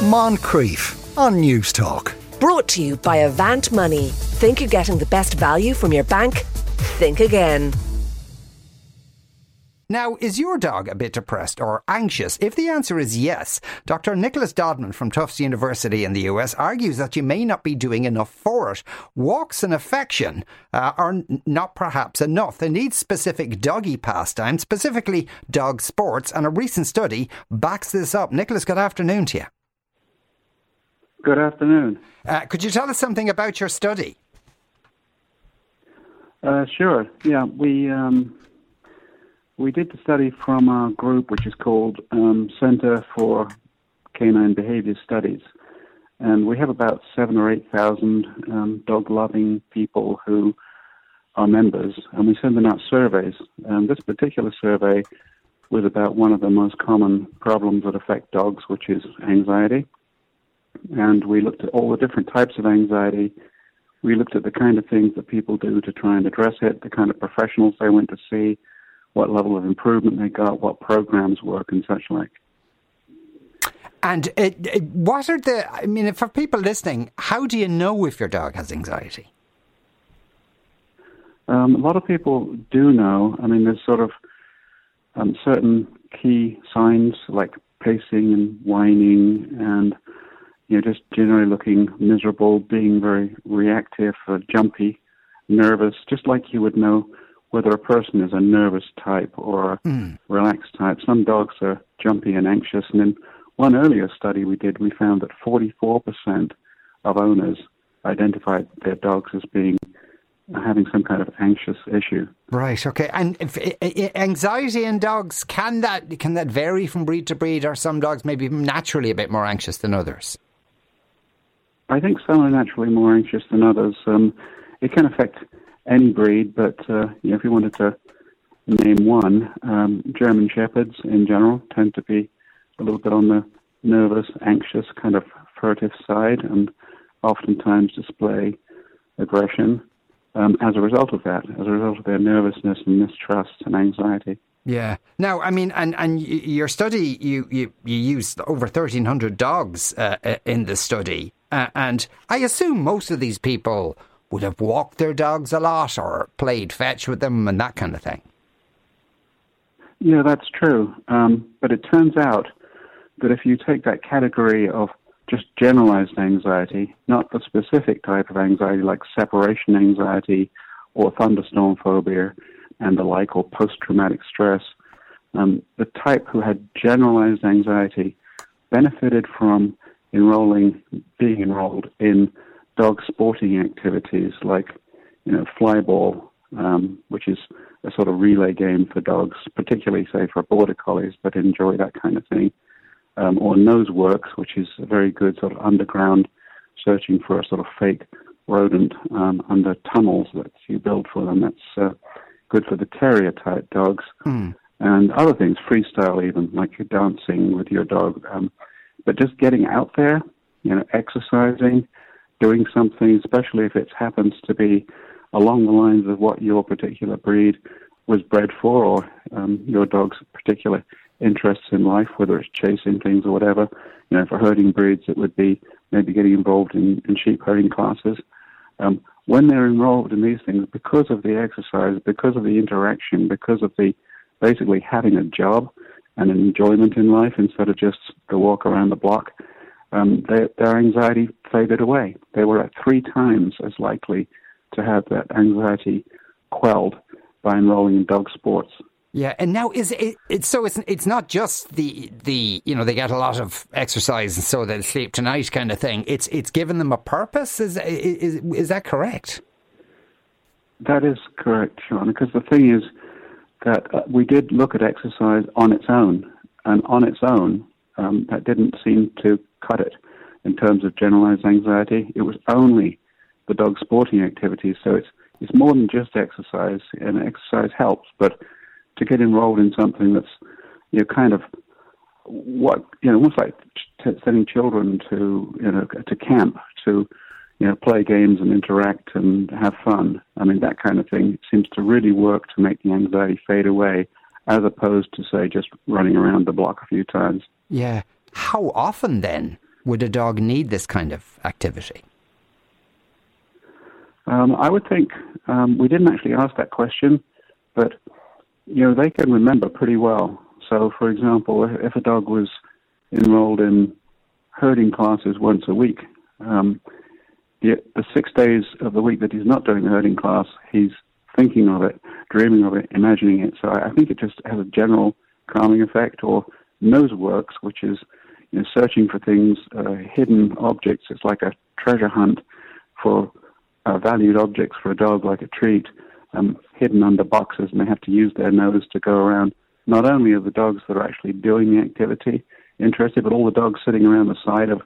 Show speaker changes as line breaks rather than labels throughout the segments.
Moncrieff on Newstalk.
Brought to you by Avant Money. Think you're getting the best value from your bank? Think again.
Now, is your dog a bit depressed or anxious? If the answer is yes, Dr. Nicholas Dodman from Tufts University in the US argues that you may not be doing enough for it. Walks and affection uh, are n- not perhaps enough. They need specific doggy pastime, specifically dog sports, and a recent study backs this up. Nicholas, good afternoon to you.
Good afternoon.
Uh, could you tell us something about your study?
Uh, sure. Yeah, we um, we did the study from our group, which is called um, Center for Canine Behavior Studies, and we have about seven or eight thousand um, dog-loving people who are members, and we send them out surveys. And this particular survey was about one of the most common problems that affect dogs, which is anxiety. And we looked at all the different types of anxiety. We looked at the kind of things that people do to try and address it, the kind of professionals they went to see, what level of improvement they got, what programs work, and such like.
And uh, uh, what are the? I mean, for people listening, how do you know if your dog has anxiety?
Um, a lot of people do know. I mean, there's sort of um, certain key signs like pacing and whining, and you know, just generally looking miserable, being very reactive, uh, jumpy, nervous, just like you would know whether a person is a nervous type or a mm. relaxed type. Some dogs are jumpy and anxious, and in one earlier study we did, we found that 44% of owners identified their dogs as being having some kind of anxious issue.
Right. Okay. And if, anxiety in dogs can that can that vary from breed to breed? Are some dogs maybe naturally a bit more anxious than others?
I think some are naturally more anxious than others. Um, it can affect any breed, but uh, you know, if you wanted to name one, um, German Shepherds in general tend to be a little bit on the nervous, anxious, kind of furtive side, and oftentimes display aggression um, as a result of that, as a result of their nervousness and mistrust and anxiety.
Yeah. Now, I mean, and and your study, you you, you used over thirteen hundred dogs uh, uh, in the study, uh, and I assume most of these people would have walked their dogs a lot or played fetch with them and that kind of thing.
Yeah, that's true. Um, but it turns out that if you take that category of just generalized anxiety, not the specific type of anxiety like separation anxiety or thunderstorm phobia and the like, or post traumatic stress, um, the type who had generalized anxiety benefited from enrolling, being enrolled in dog sporting activities like, you know, flyball, um, which is a sort of relay game for dogs, particularly, say, for border collies that enjoy that kind of thing, um, or Noseworks, which is a very good sort of underground searching for a sort of fake rodent um, under tunnels that you build for them. That's uh, good for the terrier type dogs. Mm. And other things, freestyle even, like you're dancing with your dog. Um, but just getting out there, you know, exercising, doing something, especially if it happens to be along the lines of what your particular breed was bred for or um, your dog's particular interests in life, whether it's chasing things or whatever. You know, for herding breeds, it would be maybe getting involved in, in sheep herding classes. Um, when they're involved in these things, because of the exercise, because of the interaction, because of the basically having a job and an enjoyment in life instead of just the walk around the block, um, their, their anxiety faded away. They were at three times as likely to have that anxiety quelled by enrolling in dog sports.
Yeah, and now is it, so? It's it's not just the the you know they get a lot of exercise and so they'll sleep tonight kind of thing. It's it's given them a purpose. Is is is that correct?
That is correct, Sean. Because the thing is that uh, we did look at exercise on its own, and on its own, um, that didn't seem to cut it in terms of generalized anxiety. It was only the dog sporting activities. So it's it's more than just exercise, and exercise helps. But to get enrolled in something that's you know kind of what you know almost like t- sending children to you know to camp to you know play games and interact and have fun. I mean that kind of thing seems to really work to make the anxiety fade away, as opposed to say just running around the block a few times.
Yeah. How often then Would a dog need this kind of activity?
Um, I would think um, we didn't actually ask that question, but you know they can remember pretty well. So, for example, if, a dog was enrolled in herding classes once a week, um, the, the six days of the week that he's not doing the herding class, he's thinking of it, dreaming of it, imagining it. So I, I think it just has a general calming effect. Or nose works, which is you know, searching for things, uh, hidden objects. It's like a treasure hunt for uh, valued objects for a dog, like a treat, um, hidden under boxes, and they have to use their nose to go around. Not only are the dogs that are actually doing the activity interested, but all the dogs sitting around the side of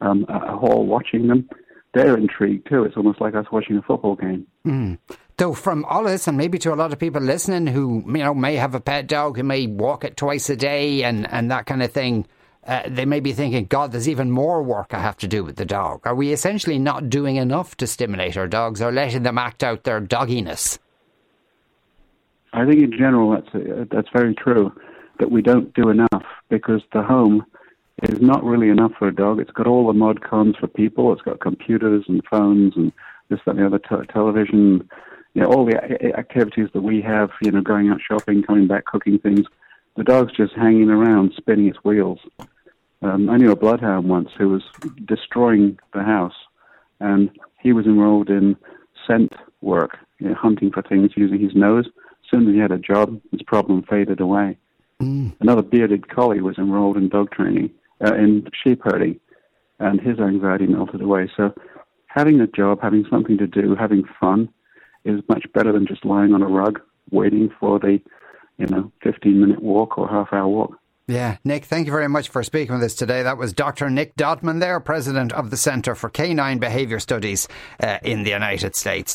um, a hall watching them, they're intrigued too. It's almost like us watching a football game.
Mm. So, from all this, and maybe to a lot of people listening who you know may have a pet dog who may walk it twice a day and, and that kind of thing, uh, they may be thinking, God, there's even more work I have to do with the dog. Are we essentially not doing enough to stimulate our dogs or letting them act out their dogginess?
I think in general that's that's very true that we don't do enough because the home is not really enough for a dog. It's got all the mod cons for people. It's got computers and phones and this, that, and the other, t- television, you know, all the a- activities that we have, you know, going out shopping, coming back, cooking things. The dog's just hanging around, spinning its wheels. Um, I knew a bloodhound once who was destroying the house, and he was enrolled in scent work, you know, hunting for things using his nose. Soon as he had a job, his problem faded away. Mm. Another bearded collie was enrolled in dog training, uh, in sheep herding, and his anxiety melted away. So, having a job, having something to do, having fun is much better than just lying on a rug waiting for the, you know, 15 minute walk or half hour walk.
Yeah, Nick, thank you very much for speaking with us today. That was Dr. Nick Dodman there, President of the Centre for Canine Behaviour Studies uh, in the United States.